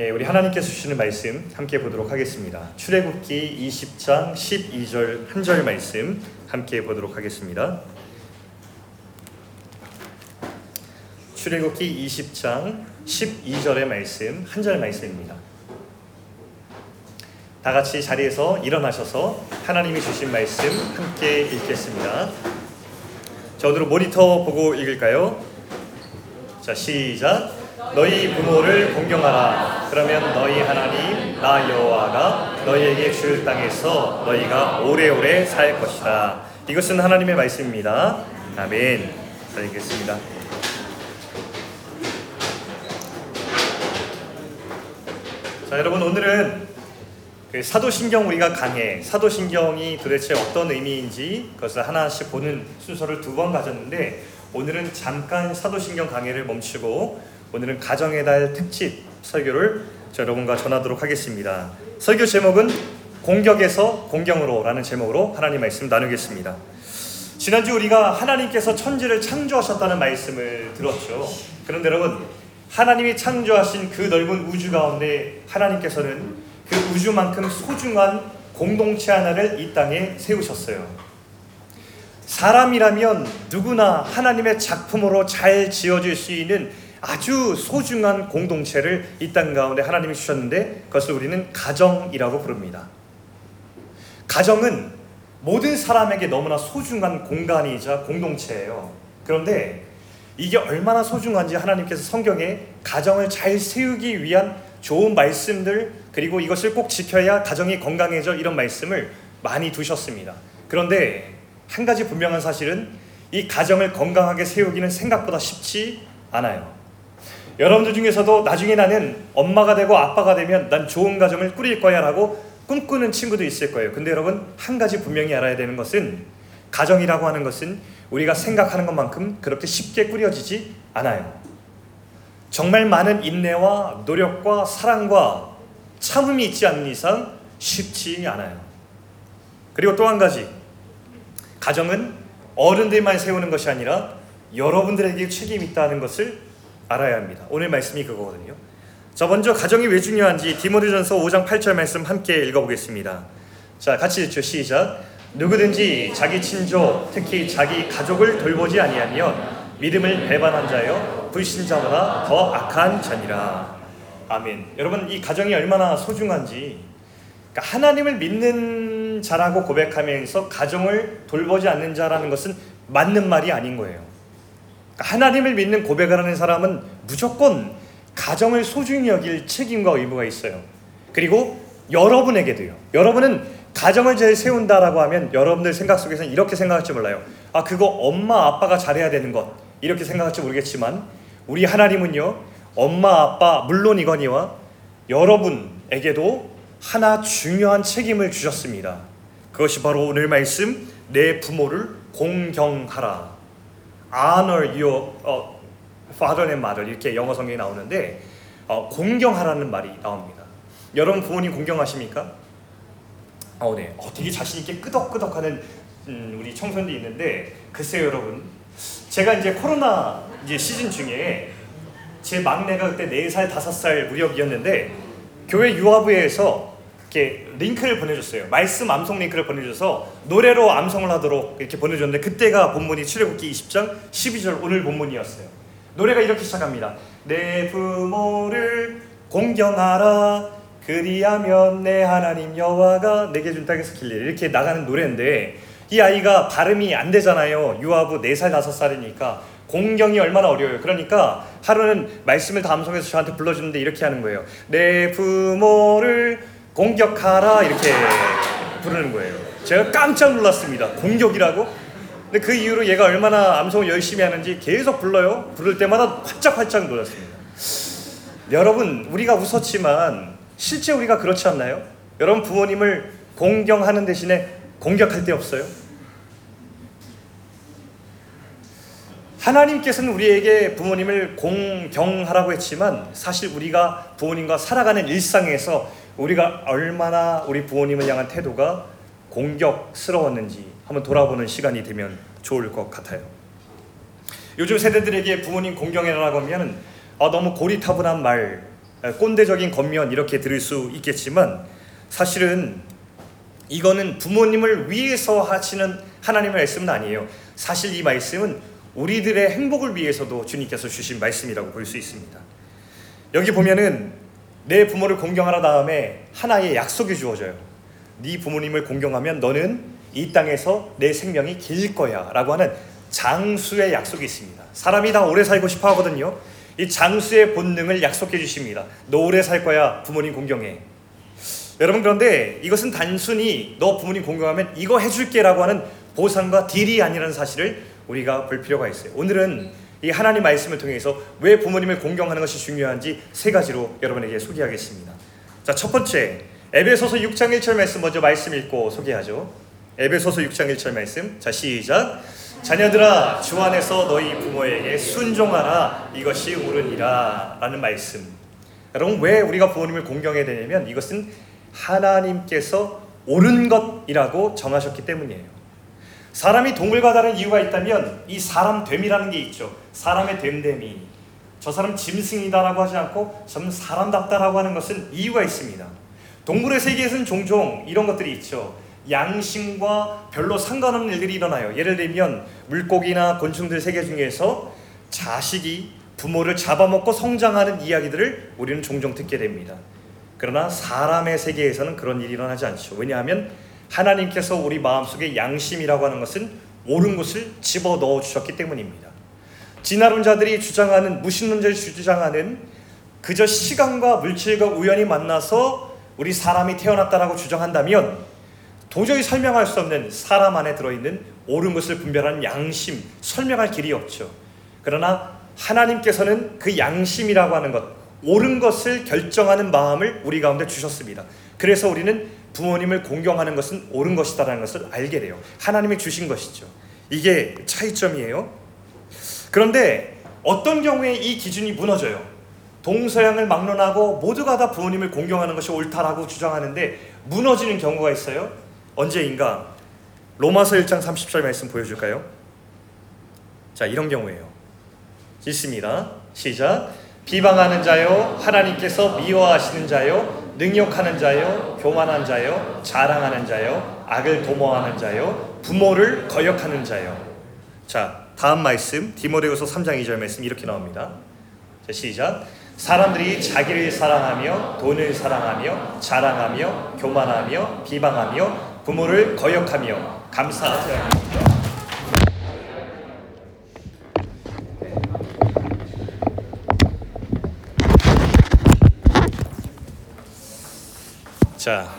예, 우리 하나님께서 주시는 말씀 함께 보도록 하겠습니다. 출애굽기 20장 12절 한 절 말씀 함께 보도록 하겠습니다. 출애굽기 20장 12절의 말씀 한 절 말씀입니다. 다 같이 자리에서 일어나셔서 하나님이 주신 말씀 함께 읽겠습니다. 자, 오늘 모니터 보고 읽을까요? 자, 시작. 너희 부모를 공경하라. 그러면 너희 하나님 나 여호와가 너희에게 줄 땅에서 너희가 오래오래 살 것이다. 이것은 하나님의 말씀입니다. 아멘. 잘 읽겠습니다. 자, 여러분 오늘은 그 사도신경 우리가 강해 사도신경이 도대체 어떤 의미인지 그것을 하나씩 보는 순서를 두 번 가졌는데 오늘은 잠깐 사도신경 강해를 멈추고 오늘은 가정의 달 특집 설교를 여러분과 전하도록 하겠습니다. 설교 제목은 공격에서 공경으로라는 제목으로 하나님 말씀 나누겠습니다. 지난주 우리가 하나님께서 천지를 창조하셨다는 말씀을 들었죠. 그런데 여러분 하나님이 창조하신 그 넓은 우주 가운데 하나님께서는 그 우주만큼 소중한 공동체 하나를 이 땅에 세우셨어요. 사람이라면 누구나 하나님의 작품으로 잘 지어질 수 있는 아주 소중한 공동체를 이 땅 가운데 하나님이 주셨는데 그것을 우리는 가정이라고 부릅니다. 가정은 모든 사람에게 너무나 소중한 공간이자 공동체예요. 그런데 이게 얼마나 소중한지 하나님께서 성경에 가정을 잘 세우기 위한 좋은 말씀들 그리고 이것을 꼭 지켜야 가정이 건강해져 이런 말씀을 많이 두셨습니다. 그런데 한 가지 분명한 사실은 이 가정을 건강하게 세우기는 생각보다 쉽지 않아요. 여러분들 중에서도 나중에 나는 엄마가 되고 아빠가 되면 난 좋은 가정을 꾸릴 거야 라고 꿈꾸는 친구도 있을 거예요. 근데 여러분 한 가지 분명히 알아야 되는 것은 가정이라고 하는 것은 우리가 생각하는 것만큼 그렇게 쉽게 꾸려지지 않아요. 정말 많은 인내와 노력과 사랑과 참음이 있지 않는 이상 쉽지 않아요. 그리고 또 한 가지 가정은 어른들만 세우는 것이 아니라 여러분들에게 책임이 있다는 것을 알아야 합니다. 오늘 말씀이 그거거든요. 자, 먼저 가정이 왜 중요한지 디모데전서 5장 8절 말씀 함께 읽어보겠습니다. 자, 같이 읽죠. 시작. 누구든지 자기 친족, 특히 자기 가족을 돌보지 아니하면 믿음을 배반한 자여 불신자보다 더 악한 자니라. 아멘. 여러분 이 가정이 얼마나 소중한지 그러니까 하나님을 믿는 자라고 고백하면서 가정을 돌보지 않는 자라는 것은 맞는 말이 아닌 거예요. 하나님을 믿는 고백을 하는 사람은 무조건 가정을 소중히 여길 책임과 의무가 있어요. 그리고 여러분에게도요. 여러분은 가정을 잘 세운다라고 하면 여러분들 생각 속에서는 이렇게 생각할지 몰라요. 아, 그거 엄마 아빠가 잘해야 되는 것. 이렇게 생각할지 모르겠지만 우리 하나님은요. 엄마 아빠 물론 이거니와 여러분에게도 하나 중요한 책임을 주셨습니다. 그것이 바로 오늘 말씀 내 부모를 공경하라. Honor your uh, father and mother 이렇게 영어 성경에 나오는데 어, 공경하라는 말이 나옵니다. 여러분 부모님 공경하십니까? 어, 네. 어, 되게 자신 있게 끄덕끄덕하는 음, 우리 청소년들이 있는데 글쎄요 여러분 제가 이제 코로나 이제 시즌 중에 제 막내가 그때 4살 5살 무렵이었는데 교회 유아부에서 이렇게 링크를 보내줬어요. 말씀 암송 링크를 보내줘서 노래로 암송을 하도록 이렇게 보내줬는데 그때가 본문이 출애굽기 20장 12절 오늘 본문이었어요. 노래가 이렇게 시작합니다. 내 부모를 공경하라 그리하면 내 하나님 여호와가 내게 준 땅에서 길리라 이렇게 나가는 노래인데 이 아이가 발음이 안 되잖아요. 유아부 4살 5살이니까 공경이 얼마나 어려워요. 그러니까 하루는 말씀을 다 암송해서 저한테 불러주는데 이렇게 하는 거예요. 내 부모를 공격하라 이렇게 부르는 거예요. 제가 깜짝 놀랐습니다. 공격이라고? 근데 그 이후로 얘가 얼마나 암송을 열심히 하는지 계속 불러요. 부를 때마다 활짝활짝 놀랐습니다. 여러분, 우리가 웃었지만 실제 우리가 그렇지 않나요? 여러분 부모님을 공경하는 대신에 공격할 때 없어요? 하나님께서는 우리에게 부모님을 공경하라고 했지만 사실 우리가 부모님과 살아가는 일상에서 우리가 얼마나 우리 부모님을 향한 태도가 공격스러웠는지 한번 돌아보는 시간이 되면 좋을 것 같아요. 요즘 세대들에게 부모님 공경해라고 하면 아, 너무 고리타분한 말 꼰대적인 겉면 이렇게 들을 수 있겠지만 사실은 이거는 부모님을 위해서 하시는 하나님의 말씀은 아니에요. 사실 이 말씀은 우리들의 행복을 위해서도 주님께서 주신 말씀이라고 볼 수 있습니다. 여기 보면은 내 부모를 공경하라 다음에 하나의 약속이 주어져요. 네 부모님을 공경하면 너는 이 땅에서 내 생명이 길 거야라고 하는 장수의 약속이 있습니다. 사람이 다 오래 살고 싶어 하거든요. 이 장수의 본능을 약속해 주십니다. 너 오래 살 거야. 부모님 공경해. 여러분 그런데 이것은 단순히 너 부모님 공경하면 이거 해줄게라고 하는 보상과 딜이 아니라는 사실을 우리가 볼 필요가 있어요. 오늘은 이 하나님 말씀을 통해서 왜 부모님을 공경하는 것이 중요한지 세 가지로 여러분에게 소개하겠습니다. 자, 첫 번째 에베소서 6장 1절 말씀 먼저 말씀 읽고 소개하죠. 에베소서 6장 1절 말씀. 자, 시작. 자녀들아 주 안에서 너희 부모에게 순종하라 이것이 옳으니라 라는 말씀. 여러분 왜 우리가 부모님을 공경해야 되냐면 이것은 하나님께서 옳은 것이라고 정하셨기 때문이에요. 사람이 동물과 다른 이유가 있다면 이 사람 됨이라는 게 있죠. 사람의 됨됨이. 저 사람 짐승이다라고 하지 않고 저 사람답다라고 하는 것은 이유가 있습니다. 동물의 세계에서는 종종 이런 것들이 있죠. 양심과 별로 상관없는 일들이 일어나요. 예를 들면 물고기나 곤충들 세계 중에서 자식이 부모를 잡아먹고 성장하는 이야기들을 우리는 종종 듣게 됩니다. 그러나 사람의 세계에서는 그런 일이 일어나지 않죠. 왜냐하면 하나님께서 우리 마음속에 양심이라고 하는 것은 옳은 것을 집어 넣어 주셨기 때문입니다. 진화론자들이 주장하는 무신론자를 주장하는 그저 시간과 물질과 우연히 만나서 우리 사람이 태어났다라고 주장한다면 도저히 설명할 수 없는 사람 안에 들어있는 옳은 것을 분별하는 양심 설명할 길이 없죠. 그러나 하나님께서는 그 양심이라고 하는 것 옳은 것을 결정하는 마음을 우리 가운데 주셨습니다. 그래서 우리는 부모님을 공경하는 것은 옳은 것이다라는 것을 알게 돼요. 하나님이 주신 것이죠. 이게 차이점이에요. 그런데 어떤 경우에 이 기준이 무너져요. 동서양을 막론하고 모두가 다 부모님을 공경하는 것이 옳다라고 주장하는데 무너지는 경우가 있어요. 언제인가? 로마서 1장 30절 말씀 보여줄까요? 자, 이런 경우에요. 있습니다. 시작. 비방하는 자요, 하나님께서 미워하시는 자요, 능욕하는 자요, 교만한 자요, 자랑하는 자요, 악을 도모하는 자요, 부모를 거역하는 자요. 자, 다음 말씀 디모데후서 3장 2절 말씀 이렇게 나옵니다. 자, 시작. 사람들이 자기를 사랑하며 돈을 사랑하며 자랑하며 교만하며 비방하며 부모를 거역하며 감사하지 않으며 자,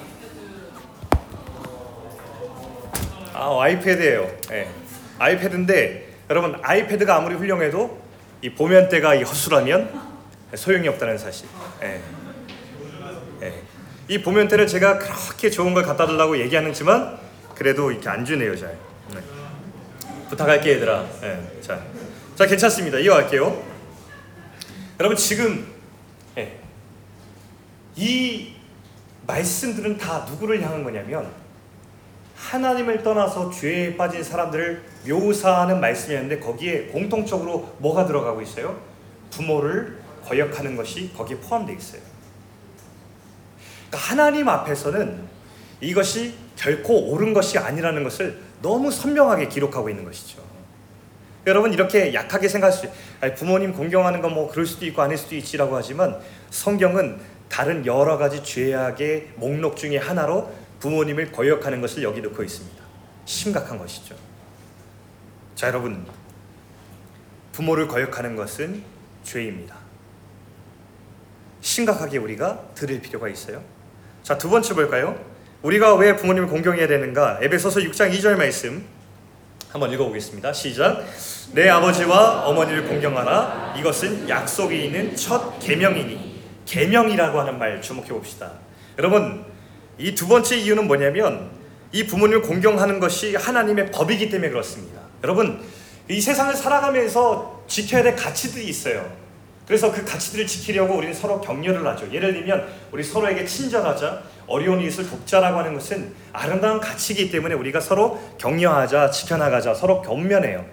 아 아이패드예요. 네. 아이패드인데 여러분 아이패드가 아무리 훌륭해도 이 보면대가 이 허술하면 소용이 없다는 사실. 네. 네. 이 보면대를 제가 그렇게 좋은 걸 갖다 달라고 얘기하는지만 그래도 이렇게 안 주네요 잘. 네. 부탁할게 얘들아. 네. 자, 자 괜찮습니다. 이어갈게요. 여러분 지금 네. 이 말씀들은 다 누구를 향한 거냐면 하나님을 떠나서 죄에 빠진 사람들을 묘사하는 말씀이었는데 거기에 공통적으로 뭐가 들어가고 있어요? 부모를 거역하는 것이 거기에 포함되어 있어요. 그러니까 하나님 앞에서는 이것이 결코 옳은 것이 아니라는 것을 너무 선명하게 기록하고 있는 것이죠. 여러분 이렇게 약하게 생각할 수 부모님 공경하는 건 뭐 그럴 수도 있고 아닐 수도 있지라고 하지만 성경은 다른 여러 가지 죄악의 목록 중에 하나로 부모님을 거역하는 것을 여기 놓고 있습니다. 심각한 것이죠. 자, 여러분. 부모를 거역하는 것은 죄입니다. 심각하게 우리가 들을 필요가 있어요. 자, 두 번째 볼까요? 우리가 왜 부모님을 공경해야 되는가? 에베소서 6장 2절 말씀 한번 읽어보겠습니다. 시작. 내 아버지와 어머니를 공경하라. 이것은 약속이 있는 첫 계명이니 계명이라고 하는 말 주목해 봅시다. 여러분, 이 두 번째 이유는 뭐냐면 이 부모님을 공경하는 것이 하나님의 법이기 때문에 그렇습니다. 여러분, 이 세상을 살아가면서 지켜야 될 가치들이 있어요. 그래서 그 가치들을 지키려고 우리는 서로 격려를 하죠. 예를 들면 우리 서로에게 친절하자, 어려운 이웃을 돕자라고 하는 것은 아름다운 가치이기 때문에 우리가 서로 격려하자, 지켜나가자, 서로 격면해요.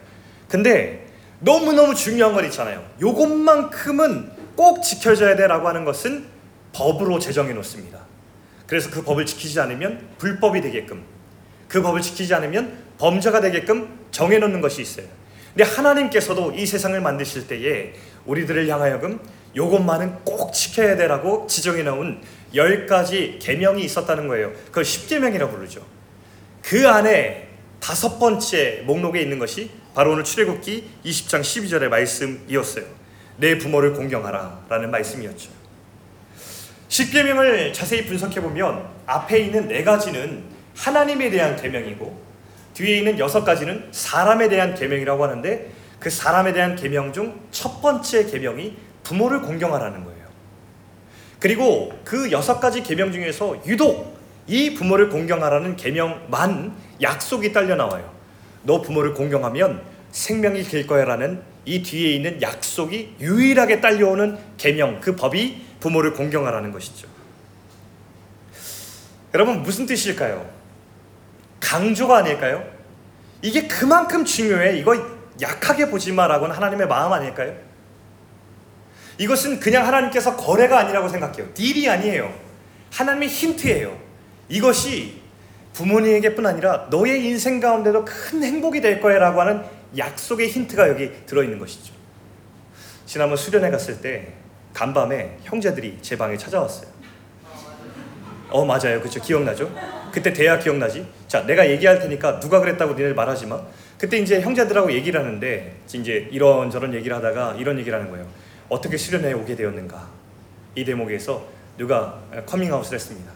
근데 너무너무 중요한 건 있잖아요. 요것만큼은 꼭 지켜져야 돼라고 하는 것은 법으로 제정해 놓습니다. 그래서 그 법을 지키지 않으면 불법이 되게끔 그 법을 지키지 않으면 범죄가 되게끔 정해 놓는 것이 있어요. 근데 하나님께서도 이 세상을 만드실 때에 우리들을 향하여금 요것만은 꼭 지켜야 되라고 지정해 놓은 열 가지 계명이 있었다는 거예요. 그걸 십계명이라고 부르죠. 그 안에 다섯 번째 목록에 있는 것이 바로 오늘 출애굽기 20장 12절의 말씀이었어요. 내 부모를 공경하라라는 말씀이었죠. 십계명을 자세히 분석해 보면 앞에 있는 네 가지는 하나님에 대한 계명이고 뒤에 있는 여섯 가지는 사람에 대한 계명이라고 하는데 그 사람에 대한 계명 중 첫 번째 계명이 부모를 공경하라는 거예요. 그리고 그 여섯 가지 계명 중에서 유독 이 부모를 공경하라는 계명만 약속이 딸려 나와요. 너 부모를 공경하면 생명이 길 거야라는 이 뒤에 있는 약속이 유일하게 딸려오는 계명 그 법이 부모를 공경하라는 것이죠. 여러분 무슨 뜻일까요? 강조가 아닐까요? 이게 그만큼 중요해. 이거 약하게 보지 마라고는 하나님의 마음 아닐까요? 이것은 그냥 하나님께서 거래가 아니라고 생각해요. 딜이 아니에요. 하나님의 힌트예요. 이것이 부모님에게뿐 아니라 너의 인생 가운데도 큰 행복이 될 거야라고 하는 약속의 힌트가 여기 들어 있는 것이죠. 지난번 수련회 갔을 때 간밤에 형제들이 제 방에 찾아왔어요. 어 맞아요, 그렇죠. 기억나죠? 그때 대학 기억나지? 자, 내가 얘기할 테니까 누가 그랬다고 니네 말하지 마. 그때 이제 형제들하고 얘기를 하는데 이제 이런 저런 얘기를 하다가 이런 얘기를 하는 거예요. 어떻게 수련회에 오게 되었는가? 이 대목에서 누가 커밍아웃을 했습니다.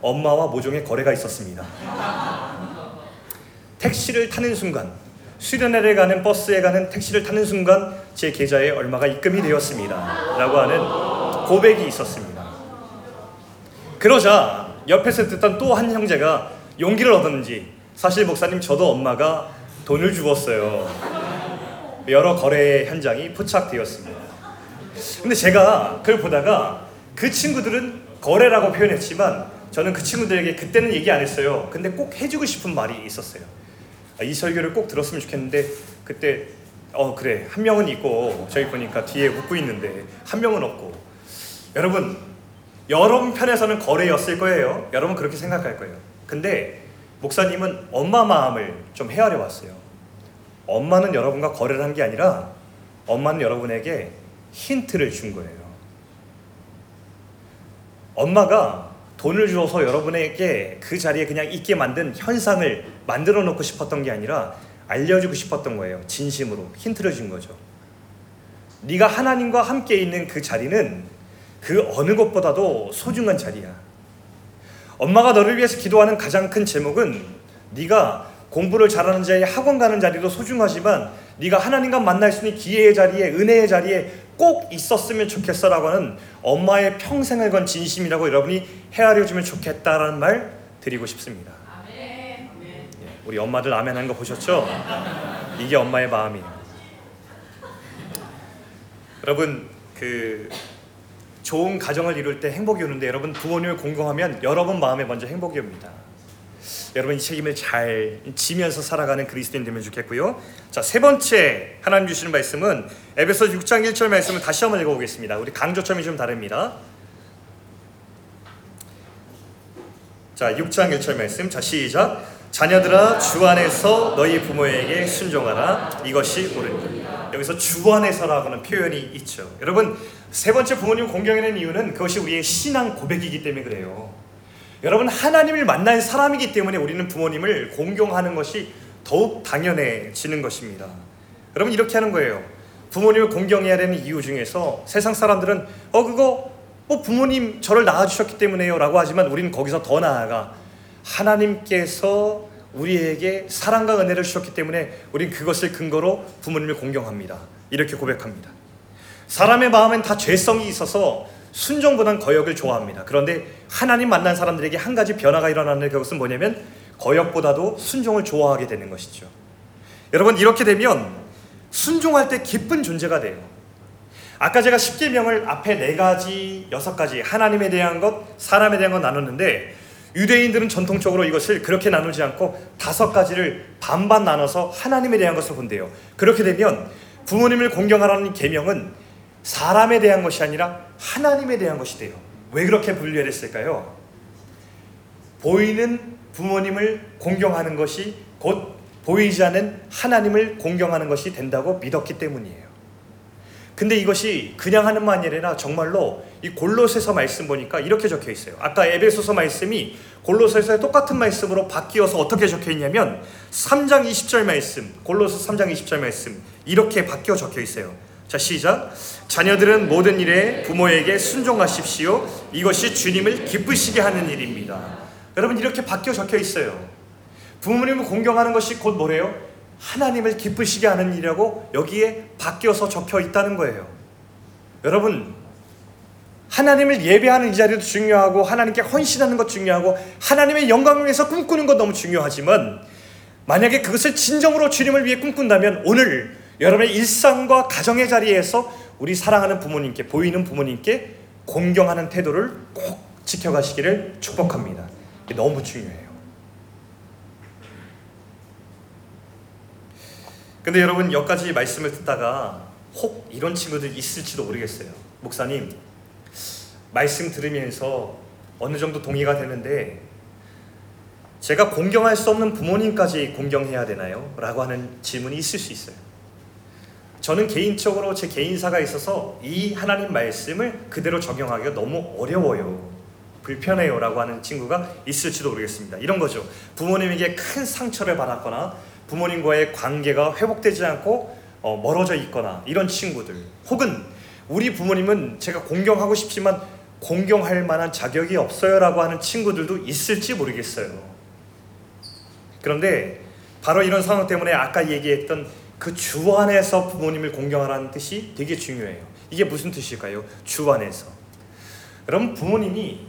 엄마와 모종의 거래가 있었습니다. 택시를 타는 순간, 수련회를 가는 버스에 가는 택시를 타는 순간 제 계좌에 얼마가 입금이 되었습니다. 라고 하는 고백이 있었습니다. 그러자 옆에서 듣던 또 한 형제가 용기를 얻었는지 사실 목사님 저도 엄마가 돈을 주었어요. 여러 거래 현장이 포착되었습니다. 근데 제가 그걸 보다가 그 친구들은 거래라고 표현했지만 저는 그 친구들에게 그때는 얘기 안 했어요. 근데 꼭 해주고 싶은 말이 있었어요. 아, 이 설교를 꼭 들었으면 좋겠는데 그때 어 그래 한 명은 있고 저기 보니까 뒤에 웃고 있는데 한 명은 없고 여러분 여러분 편에서는 거래였을 거예요. 여러분 그렇게 생각할 거예요. 근데 목사님은 엄마 마음을 좀 헤아려 왔어요. 엄마는 여러분과 거래를 한 게 아니라 엄마는 여러분에게 힌트를 준 거예요. 엄마가 돈을 주어서 여러분에게 그 자리에 그냥 있게 만든 현상을 만들어 놓고 싶었던 게 아니라 알려주고 싶었던 거예요. 진심으로 힌트를 준 거죠. 네가 하나님과 함께 있는 그 자리는 그 어느 것보다도 소중한 자리야. 엄마가 너를 위해서 기도하는 가장 큰 제목은 네가 공부를 잘하는 자리, 학원 가는 자리도 소중하지만 네가 하나님과 만날 수 있는 기회의 자리에, 은혜의 자리에 꼭 있었으면 좋겠어라고 하는 엄마의 평생을 건 진심이라고 여러분이 헤아려 주면 좋겠다라는 말 드리고 싶습니다. 예, 우리 엄마들 아멘 한거 보셨죠? 이게 엄마의 마음이에요. 여러분 그 좋은 가정을 이룰 때 행복이 오는데 여러분 부모님을 공경하면 여러분 마음에 먼저 행복이 옵니다. 여러분 이 책임을 잘 지면서 살아가는 그리스도인 되면 좋겠고요. 자, 세 번째 하나님 주시는 말씀은 에베소 6장 1절 말씀을 다시 한번 읽어 보겠습니다. 우리 강조점이 좀 다릅니다. 자, 6장 1절 말씀. 자, 시작. 자녀들아 주 안에서 너희 부모에게 순종하라. 이것이 옳은 여기서 주 안에서라고는 표현이 있죠. 여러분 세 번째 부모님 공경하는 이유는 그것이 우리의 신앙 고백이기 때문에 그래요. 여러분 하나님을 만난 사람이기 때문에 우리는 부모님을 공경하는 것이 더욱 당연해지는 것입니다. 여러분 이렇게 하는 거예요. 부모님을 공경해야 되는 이유 중에서 세상 사람들은 어 그거 뭐 부모님 저를 낳아주셨기 때문에요라고 하지만 우리는 거기서 더 나아가 하나님께서 우리에게 사랑과 은혜를 주셨기 때문에 우린 그것을 근거로 부모님을 공경합니다. 이렇게 고백합니다. 사람의 마음엔 다 죄성이 있어서 순종보단 거역을 좋아합니다. 그런데 하나님 만난 사람들에게 한 가지 변화가 일어나는 그것은 뭐냐면 거역보다도 순종을 좋아하게 되는 것이죠. 여러분 이렇게 되면 순종할 때 기쁜 존재가 돼요. 아까 제가 십계명을 앞에 네 가지, 여섯 가지 하나님에 대한 것, 사람에 대한 것 나눴는데 유대인들은 전통적으로 이것을 그렇게 나누지 않고 다섯 가지를 반반 나눠서 하나님에 대한 것을 본대요. 그렇게 되면 부모님을 공경하라는 계명은 사람에 대한 것이 아니라 하나님에 대한 것이 돼요. 왜 그렇게 분류했을까요? 보이는 부모님을 공경하는 것이 곧 보이지 않는 하나님을 공경하는 것이 된다고 믿었기 때문이에요. 근데 이것이 그냥 하는 말이 아니라 정말로 이 골로새서 말씀 보니까 이렇게 적혀 있어요. 아까 에베소서 말씀이 골로새서의 똑같은 말씀으로 바뀌어서 어떻게 적혀 있냐면 3장 20절 말씀, 골로새 3장 20절 말씀 이렇게 바뀌어 적혀 있어요. 자, 시작. 자녀들은 모든 일에 부모에게 순종하십시오. 이것이 주님을 기쁘시게 하는 일입니다. 여러분 이렇게 바뀌어 적혀 있어요. 부모님을 공경하는 것이 곧 뭐래요? 하나님을 기쁘시게 하는 일이라고 여기에 바뀌어서 적혀 있다는 거예요. 여러분, 하나님을 예배하는 이 자리도 중요하고 하나님께 헌신하는 것 중요하고 하나님의 영광을 위해서 꿈꾸는 것 너무 중요하지만 만약에 그것을 진정으로 주님을 위해 꿈꾼다면 오늘 여러분의 일상과 가정의 자리에서 우리 사랑하는 부모님께 보이는 부모님께 공경하는 태도를 꼭 지켜가시기를 축복합니다. 너무 중요해요. 근데 여러분 여기까지 말씀을 듣다가 혹 이런 친구들 있을지도 모르겠어요. 목사님, 말씀 들으면서 어느 정도 동의가 되는데 제가 공경할 수 없는 부모님까지 공경해야 되나요? 라고 하는 질문이 있을 수 있어요. 저는 개인적으로 제 개인사가 있어서 이 하나님 말씀을 그대로 적용하기가 너무 어려워요. 불편해요. 라고 하는 친구가 있을지도 모르겠습니다. 이런 거죠. 부모님에게 큰 상처를 받았거나 부모님과의 관계가 회복되지 않고 어, 멀어져 있거나 이런 친구들 혹은 우리 부모님은 제가 공경하고 싶지만 공경할 만한 자격이 없어요 라고 하는 친구들도 있을지 모르겠어요. 그런데 바로 이런 상황 때문에 아까 얘기했던 그 주 안에서 부모님을 공경하라는 뜻이 되게 중요해요. 이게 무슨 뜻일까요? 주 안에서. 여러분 부모님이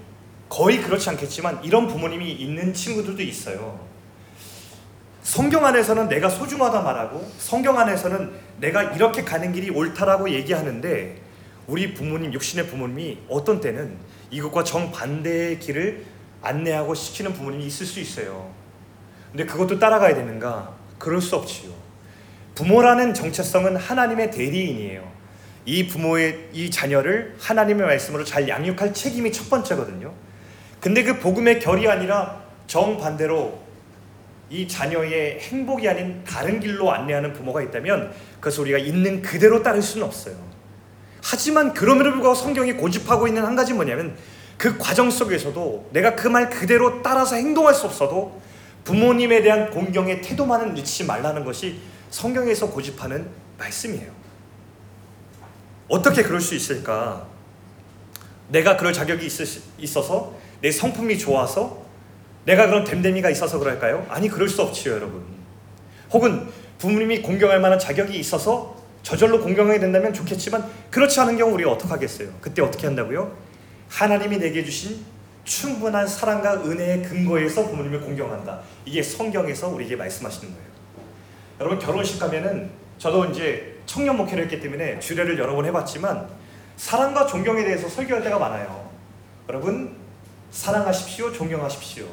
거의 그렇지 않겠지만 이런 부모님이 있는 친구들도 있어요. 성경 안에서는 내가 소중하다 말하고 성경 안에서는 내가 이렇게 가는 길이 옳다라고 얘기하는데 우리 부모님 육신의 부모님이 어떤 때는 이것과 정반대의 길을 안내하고 시키는 부모님이 있을 수 있어요. 근데 그것도 따라가야 되는가? 그럴 수 없지요. 부모라는 정체성은 하나님의 대리인이에요. 이 부모의 이 자녀를 하나님의 말씀으로 잘 양육할 책임이 첫 번째거든요. 근데 그 복음의 결이 아니라 정반대로 이 자녀의 행복이 아닌 다른 길로 안내하는 부모가 있다면 그것을 우리가 있는 그대로 따를 수는 없어요. 하지만 그럼에도 불구하고 성경이 고집하고 있는 한 가지 뭐냐면 그 과정 속에서도 내가 그 말 그대로 따라서 행동할 수 없어도 부모님에 대한 공경의 태도만은 잃지 말라는 것이 성경에서 고집하는 말씀이에요. 어떻게 그럴 수 있을까? 내가 그럴 자격이 있어서 내 성품이 좋아서 내가 그런 됨됨이가 있어서 그럴까요? 아니 그럴 수 없지요 여러분 혹은 부모님이 공경할 만한 자격이 있어서 저절로 공경하게 된다면 좋겠지만 그렇지 않은 경우 우리가 어떻게 하겠어요? 그때 어떻게 한다고요? 하나님이 내게 주신 충분한 사랑과 은혜의 근거에서 부모님을 공경한다 이게 성경에서 우리에게 말씀하시는 거예요 여러분 결혼식 가면은 저도 이제 청년 목회를 했기 때문에 주례를 여러 번 해봤지만 사랑과 존경에 대해서 설교할 때가 많아요 여러분 사랑하십시오 존경하십시오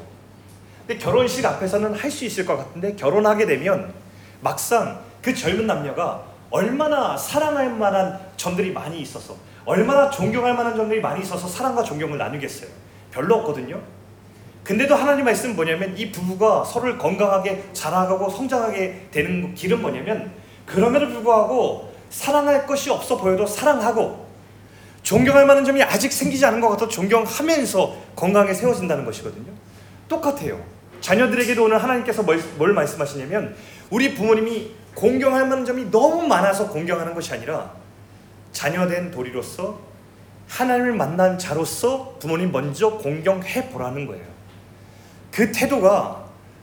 근데 결혼식 앞에서는 할 수 있을 것 같은데 결혼하게 되면 막상 그 젊은 남녀가 얼마나 사랑할 만한 점들이 많이 있어서 얼마나 존경할 만한 점들이 많이 있어서 사랑과 존경을 나누겠어요. 별로 없거든요. 근데도 하나님 말씀은 뭐냐면 이 부부가 서로를 건강하게 자라가고 성장하게 되는 길은 뭐냐면 그럼에도 불구하고 사랑할 것이 없어 보여도 사랑하고 존경할 만한 점이 아직 생기지 않은 것 같아도 존경하면서 건강에 세워진다는 것이거든요. 똑같아요. 자녀들에게도 오늘 하나님께서 뭘, 뭘 말씀하시냐면 우리 부모님이 공경할 만한 점이 너무 많아서 공경하는 것이 아니라 자녀된 도리로서 하나님을 만난 자로서 부모님 먼저 공경해 보라는 거예요. 그 태도가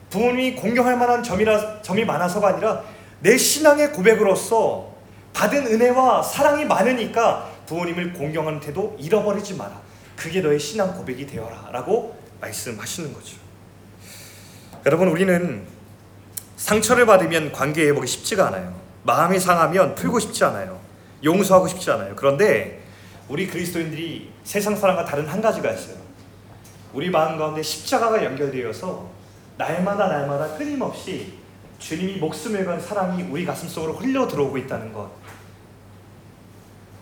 부모님이 공경할 만한 점이라 점이 많아서가 아니라 내 신앙의 고백으로서 받은 은혜와 사랑이 많으니까 부모님을 공경하는 태도 잃어버리지 마라. 그게 너의 신앙 고백이 되어라 라고 말씀하시는 거죠. 여러분 우리는 상처를 받으면 관계 회복이 쉽지가 않아요. 마음이 상하면 풀고 싶지 않아요. 용서하고 싶지 않아요. 그런데 우리 그리스도인들이 세상 사람과 다른 한 가지가 있어요. 우리 마음 가운데 십자가가 연결되어서 날마다 날마다 끊임없이 주님이 목숨을 건 사랑이 우리 가슴 속으로 흘러 들어오고 있다는 것.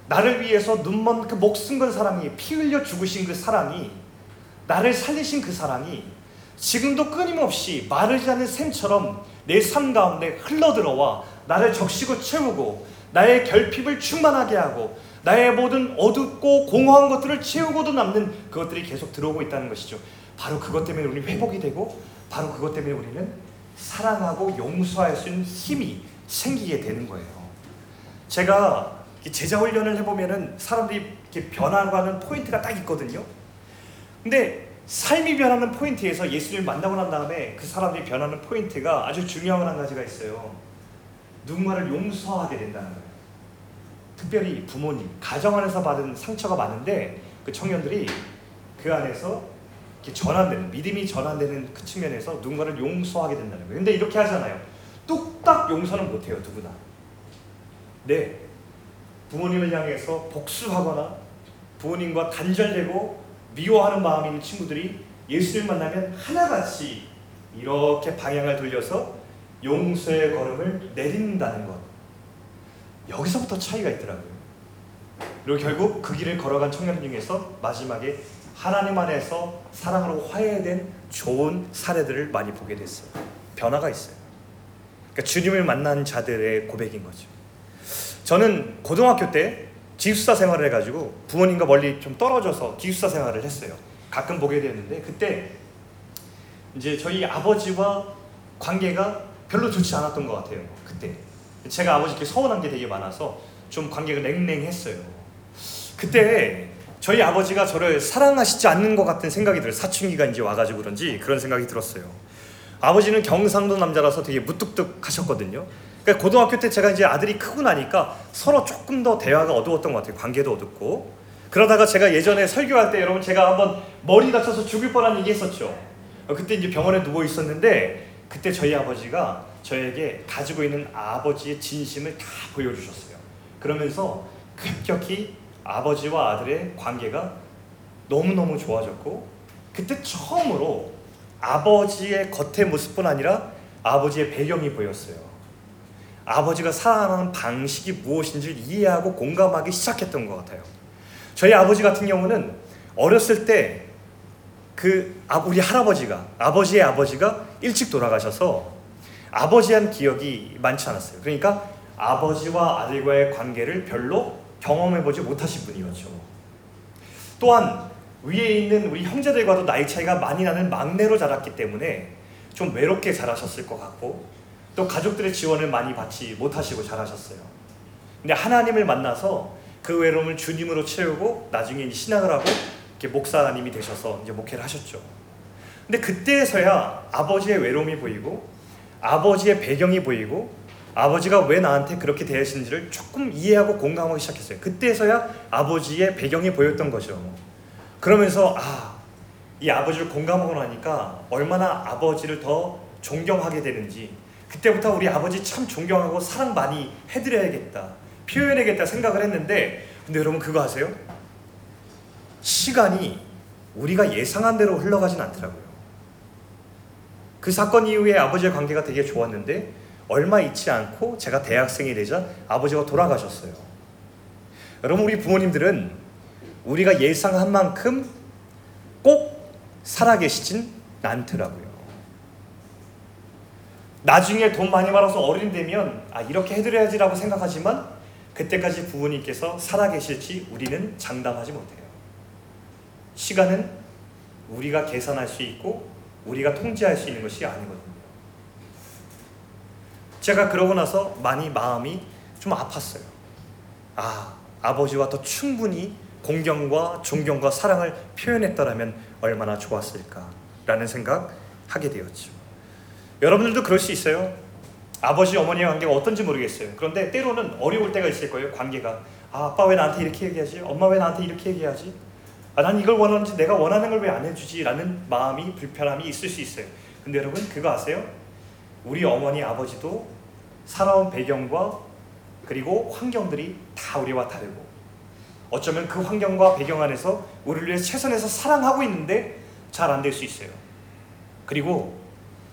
나를 위해서 눈먼 그 목숨 건 사랑이 피 흘려 죽으신 그 사랑이 나를 살리신 그 사랑이 지금도 끊임없이 마르지 않는 샘처럼 내 삶 가운데 흘러 들어와 나를 적시고 채우고 나의 결핍을 충만하게 하고 나의 모든 어둡고 공허한 것들을 채우고도 남는 그것들이 계속 들어오고 있다는 것이죠. 바로 그것 때문에 우리 회복이 되고 바로 그것 때문에 우리는 사랑하고 용서할 수 있는 힘이 생기게 되는 거예요. 제가 제자 훈련을 해보면은 사람들이 이렇게 변화하는 포인트가 딱 있거든요. 근데 삶이 변하는 포인트에서 예수님을 만나고 난 다음에 그 사람들이 변하는 포인트가 아주 중요한 한 가지가 있어요. 누군가를 용서하게 된다는 거예요. 특별히 부모님, 가정 안에서 받은 상처가 많은데 그 청년들이 그 안에서 이렇게 전환되는 믿음이 전환되는 그 측면에서 누군가를 용서하게 된다는 거예요. 근데 이렇게 하잖아요. 뚝딱 용서는 못해요 누구나. 네, 부모님을 향해서 복수하거나 부모님과 단절되고 미워하는 마음이 있는 친구들이 예수를 만나면 하나같이 이렇게 방향을 돌려서 용서의 걸음을 내린다는 것. 여기서부터 차이가 있더라고요. 그리고 결국 그 길을 걸어간 청년 중에서 마지막에 하나님 안에서 사랑으로 화해된 좋은 사례들을 많이 보게 됐어요. 변화가 있어요. 그러니까 주님을 만난 자들의 고백인 거죠. 저는 고등학교 때 기숙사 생활을 해가지고 부모님과 멀리 좀 떨어져서 기숙사 생활을 했어요. 가끔 보게 되었는데 그때 이제 저희 아버지와 관계가 별로 좋지 않았던 것 같아요. 그때 제가 아버지께 서운한 게 되게 많아서 좀 관계가 냉랭했어요. 그때 저희 아버지가 저를 사랑하시지 않는 것 같은 생각이 들어요. 사춘기가 이제 와가지고 그런지 그런 생각이 들었어요. 아버지는 경상도 남자라서 되게 무뚝뚝하셨거든요. 그러니까 고등학교 때 제가 이제 아들이 크고 나니까 서로 조금 더 대화가 어두웠던 것 같아요. 관계도 어둡고. 그러다가 제가 예전에 설교할 때 여러분 제가 한번 머리 다쳐서 죽을 뻔한 얘기 했었죠. 어, 그때 이제 병원에 누워 있었는데 그때 저희 아버지가 저에게 가지고 있는 아버지의 진심을 다 보여주셨어요. 그러면서 급격히 아버지와 아들의 관계가 너무너무 좋아졌고 그때 처음으로 아버지의 겉의 모습뿐 아니라 아버지의 배경이 보였어요. 아버지가 살아가는 방식이 무엇인지 이해하고 공감하기 시작했던 것 같아요. 저희 아버지 같은 경우는 어렸을 때 그 우리 할아버지가 아버지의 아버지가 일찍 돌아가셔서 아버지한 기억이 많지 않았어요. 그러니까 아버지와 아들과의 관계를 별로 경험해보지 못하신 분이었죠. 또한 위에 있는 우리 형제들과도 나이 차이가 많이 나는 막내로 자랐기 때문에 좀 외롭게 자라셨을 것 같고 또 가족들의 지원을 많이 받지 못하시고 자라셨어요. 근데 하나님을 만나서 그 외로움을 주님으로 채우고 나중에 신앙을 하고 이렇게 목사님이 되셔서 이제 목회를 하셨죠. 근데 그때서야 아버지의 외로움이 보이고 아버지의 배경이 보이고 아버지가 왜 나한테 그렇게 대하시는지를 조금 이해하고 공감하기 시작했어요. 그때서야 아버지의 배경이 보였던 거죠. 그러면서 아, 이 아버지를 공감하고 나니까 얼마나 아버지를 더 존경하게 되는지 그때부터 우리 아버지 참 존경하고 사랑 많이 해드려야겠다. 표현해야겠다 생각을 했는데 근데 여러분 그거 아세요? 시간이 우리가 예상한 대로 흘러가진 않더라고요. 그 사건 이후에 아버지의 관계가 되게 좋았는데 얼마 있지 않고 제가 대학생이 되자 아버지가 돌아가셨어요. 여러분 우리 부모님들은 우리가 예상한 만큼 꼭 살아계시진 않더라고요. 나중에 돈 많이 벌어서 어른 되면 아 이렇게 해드려야지라고 생각하지만 그때까지 부모님께서 살아계실지 우리는 장담하지 못해요. 시간은 우리가 계산할 수 있고 우리가 통제할 수 있는 것이 아니거든요. 제가 그러고 나서 많이 마음이 좀 아팠어요. 아, 아버지와 더 충분히 공경과 존경과 사랑을 표현했더라면 얼마나 좋았을까라는 생각 하게 되었죠. 여러분들도 그럴 수 있어요. 아버지 어머니의 관계가 어떤지 모르겠어요. 그런데 때로는 어려울 때가 있을 거예요. 관계가 아, 아빠 왜 나한테 이렇게 얘기하지? 엄마 왜 나한테 이렇게 얘기하지? 아, 난 이걸 원하는지 내가 원하는 걸 왜 안 해주지? 라는 마음이 불편함이 있을 수 있어요. 근데 여러분 그거 아세요? 우리 어머니 아버지도 살아온 배경과 그리고 환경들이 다 우리와 다르고 어쩌면 그 환경과 배경 안에서 우리를 위해 최선에서 사랑하고 있는데 잘 안 될 수 있어요. 그리고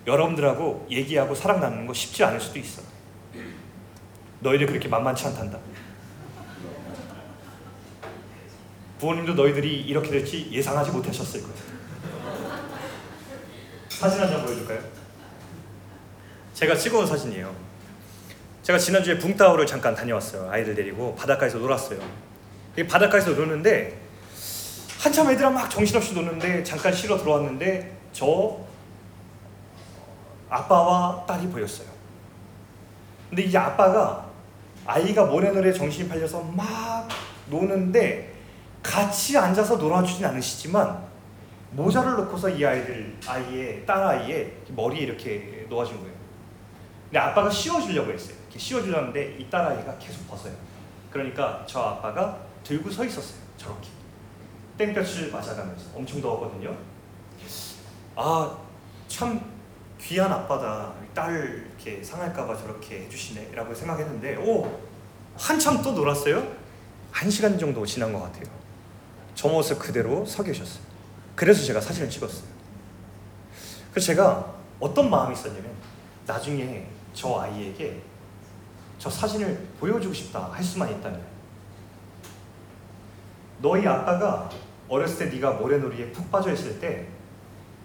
여러분들하고 얘기하고 사랑 나누는 거 쉽지 않을 수도 있어. 너희들 그렇게 만만치 않단다. 부모님도 너희들이 이렇게 될지 예상하지 못하셨을 거예요. 사진 한 장 보여줄까요? 제가 찍어온 사진이에요. 제가 지난주에 붕따오를 잠깐 다녀왔어요. 아이들 데리고 바닷가에서 놀았어요. 이 바닷가에서 노는데 한참 애들랑 막 정신없이 노는데 잠깐 쉬러 들어왔는데 저 아빠와 딸이 보였어요. 근데 이 아빠가 아이가 모래놀이에 정신이 팔려서 막 노는데 같이 앉아서 놀아주진 않으시지만 모자를 놓고서 이 아이들 아이의 딸 아이의 머리에 이렇게 놓아준 거예요. 근데 아빠가 씌워주려고 했어요. 이렇게 씌워주려는데 이 딸 아이가 계속 벗어요. 그러니까 저 아빠가 들고 서 있었어요. 저렇게 땡볕을 맞아가면서 엄청 더웠거든요. 아 참 귀한 아빠다. 딸 이렇게 상할까봐 저렇게 해주시네라고 생각했는데 오 한참 또 놀았어요. 한 시간 정도 지난 것 같아요. 저 모습 그대로 서 계셨어요. 그래서 제가 사진을 찍었어요. 그래서 제가 어떤 마음이 있었냐면 나중에 저 아이에게 저 사진을 보여주고 싶다 할 수만 있다면 너희 아빠가 어렸을 때 네가 모래놀이에 푹 빠져 있을 때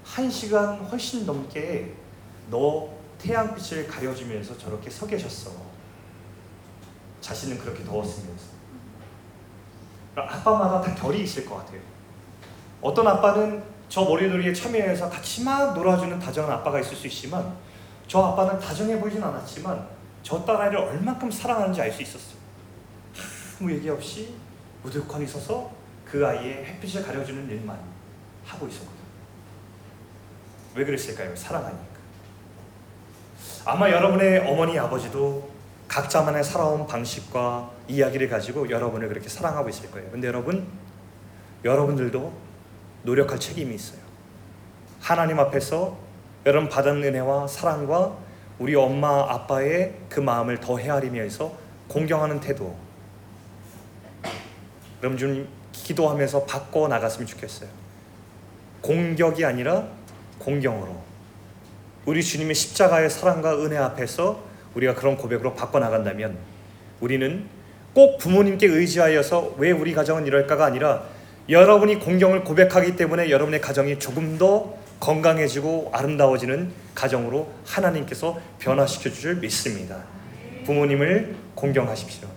한 시간 훨씬 넘게 너 태양빛을 가려주면서 저렇게 서 계셨어. 자신은 그렇게 더웠으면서. 그러니까 아빠마다 다 결이 있을 것 같아요. 어떤 아빠는 저 모래놀이에 참여해서 같이 막 놀아주는 다정한 아빠가 있을 수 있지만 저 아빠는 다정해 보이진 않았지만 저 딸아이를 얼만큼 사랑하는지 알 수 있었어요. 아무 얘기 없이 무득하니 서서 그 아이의 햇빛을 가려주는 일만 하고 있었거든요. 왜 그랬을까요? 사랑하니까. 아마 여러분의 어머니 아버지도 각자만의 살아온 방식과 이야기를 가지고 여러분을 그렇게 사랑하고 있을 거예요. 근데 여러분, 여러분들도 노력할 책임이 있어요. 하나님 앞에서 여러분 받은 은혜와 사랑과 우리 엄마 아빠의 그 마음을 더 헤아리면서 공경하는 태도. 여러분 좀 기도하면서 바꿔 나갔으면 좋겠어요. 공격이 아니라 공경으로 우리 주님의 십자가의 사랑과 은혜 앞에서 우리가 그런 고백으로 바꿔 나간다면 우리는 꼭 부모님께 의지하여서 왜 우리 가정은 이럴까가 아니라 여러분이 공경을 고백하기 때문에 여러분의 가정이 조금 더 건강해지고 아름다워지는 가정으로 하나님께서 변화시켜 주실 믿습니다. 부모님을 공경하십시오.